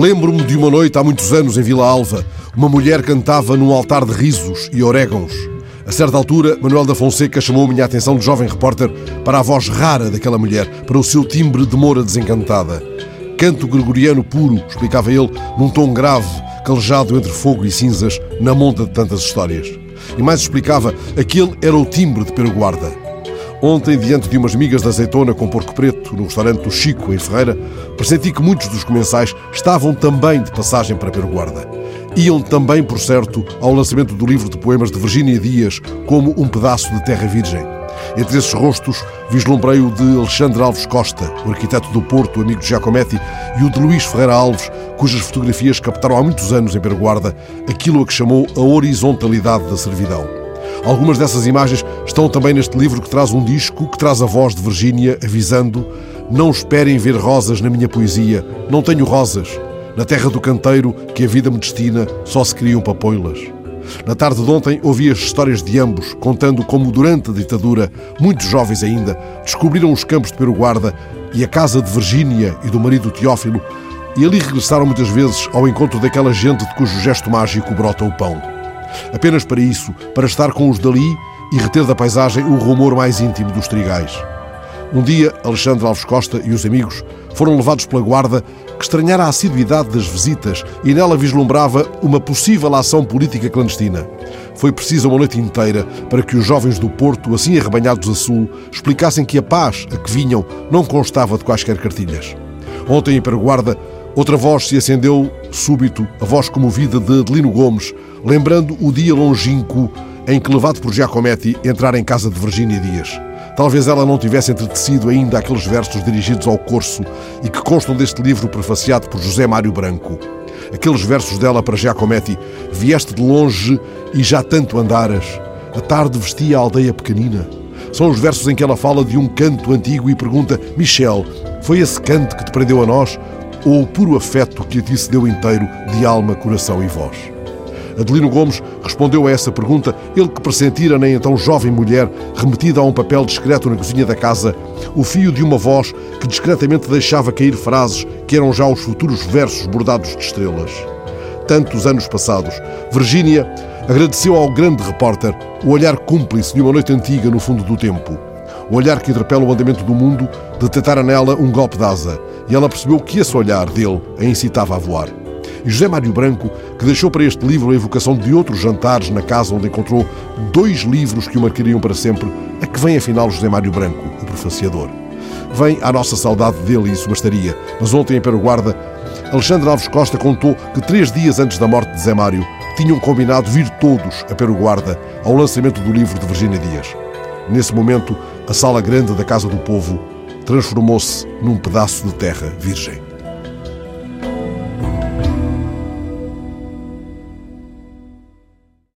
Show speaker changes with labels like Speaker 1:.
Speaker 1: Lembro-me de uma noite há muitos anos em Vila Alva. Uma mulher cantava num altar de risos e orégãos. A certa altura, Manuel da Fonseca chamou a minha atenção de jovem repórter para a voz rara daquela mulher, para o seu timbre de moura desencantada. Canto gregoriano puro, explicava ele, num tom grave, calejado entre fogo e cinzas, na monta de tantas histórias. E mais explicava, aquele era o timbre de Pedro Guarda. Ontem, diante de umas migas de azeitona com porco preto no restaurante do Chico, em Ferreira, pressenti que muitos dos comensais estavam também de passagem para Guarda. Iam também, por certo, ao lançamento do livro de poemas de Virgínia Dias, como um pedaço de terra virgem. Entre esses rostos, vislumbrei o de Alexandre Alves Costa, o arquiteto do Porto, amigo de Giacometti, e o de Luís Ferreira Alves, cujas fotografias captaram há muitos anos em Guarda aquilo a que chamou a horizontalidade da servidão. Algumas dessas imagens estão também neste livro que traz um disco que traz a voz de Virgínia avisando: Não esperem ver rosas na minha poesia, não tenho rosas. Na terra do canteiro que a vida me destina, só se criam papoilas. Na tarde de ontem ouvi as histórias de ambos, contando como durante a ditadura, muitos jovens ainda, descobriram os campos de Peruguarda e a casa de Virgínia e do marido Teófilo, e ali regressaram muitas vezes ao encontro daquela gente de cujo gesto mágico brota o pão. Apenas para isso, para estar com os dali e reter da paisagem o rumor mais íntimo dos trigais. Um dia, Alexandre Alves Costa e os amigos foram levados pela guarda que estranhara a assiduidade das visitas e nela vislumbrava uma possível ação política clandestina. Foi preciso uma noite inteira para que os jovens do Porto, assim arrebanhados a sul, explicassem que a paz a que vinham não constava de quaisquer cartilhas. Ontem, em Paraguarda, outra voz se acendeu súbito, a voz comovida de Adelino Gomes, lembrando o dia longínquo em que, levado por Giacometti, entrar em casa de Virgínia Dias. Talvez ela não tivesse entretecido ainda aqueles versos dirigidos ao corso e que constam deste livro prefaciado por José Mário Branco. Aqueles versos dela para Giacometti: Vieste de longe e já tanto andaras. A tarde vestia a aldeia pequenina. São os versos em que ela fala de um canto antigo e pergunta: Michel, foi esse canto que te prendeu a nós? Ou o puro afeto que a ti se deu inteiro de alma, coração e voz? Adelino Gomes respondeu a essa pergunta, ele que pressentira na então jovem mulher, remetida a um papel discreto na cozinha da casa, o fio de uma voz que discretamente deixava cair frases que eram já os futuros versos bordados de estrelas. Tantos anos passados, Virgínia agradeceu ao grande repórter o olhar cúmplice de uma noite antiga no fundo do tempo. O olhar que interpela o andamento do mundo detectara nela um golpe de asa, e ela percebeu que esse olhar dele a incitava a voar e José Mário Branco, que deixou para este livro a evocação de outros jantares na casa onde encontrou dois livros que o marcariam para sempre, a que vem afinal José Mário Branco, o prefaciador. Vem à nossa saudade dele e isso bastaria, mas ontem em Peruguarda, Alexandre Alves Costa contou que três dias antes da morte de Zé Mário tinham combinado vir todos a Peruguarda ao lançamento do livro de Virgínia Dias. Nesse momento, a sala grande da Casa do Povo transformou-se num pedaço de terra virgem.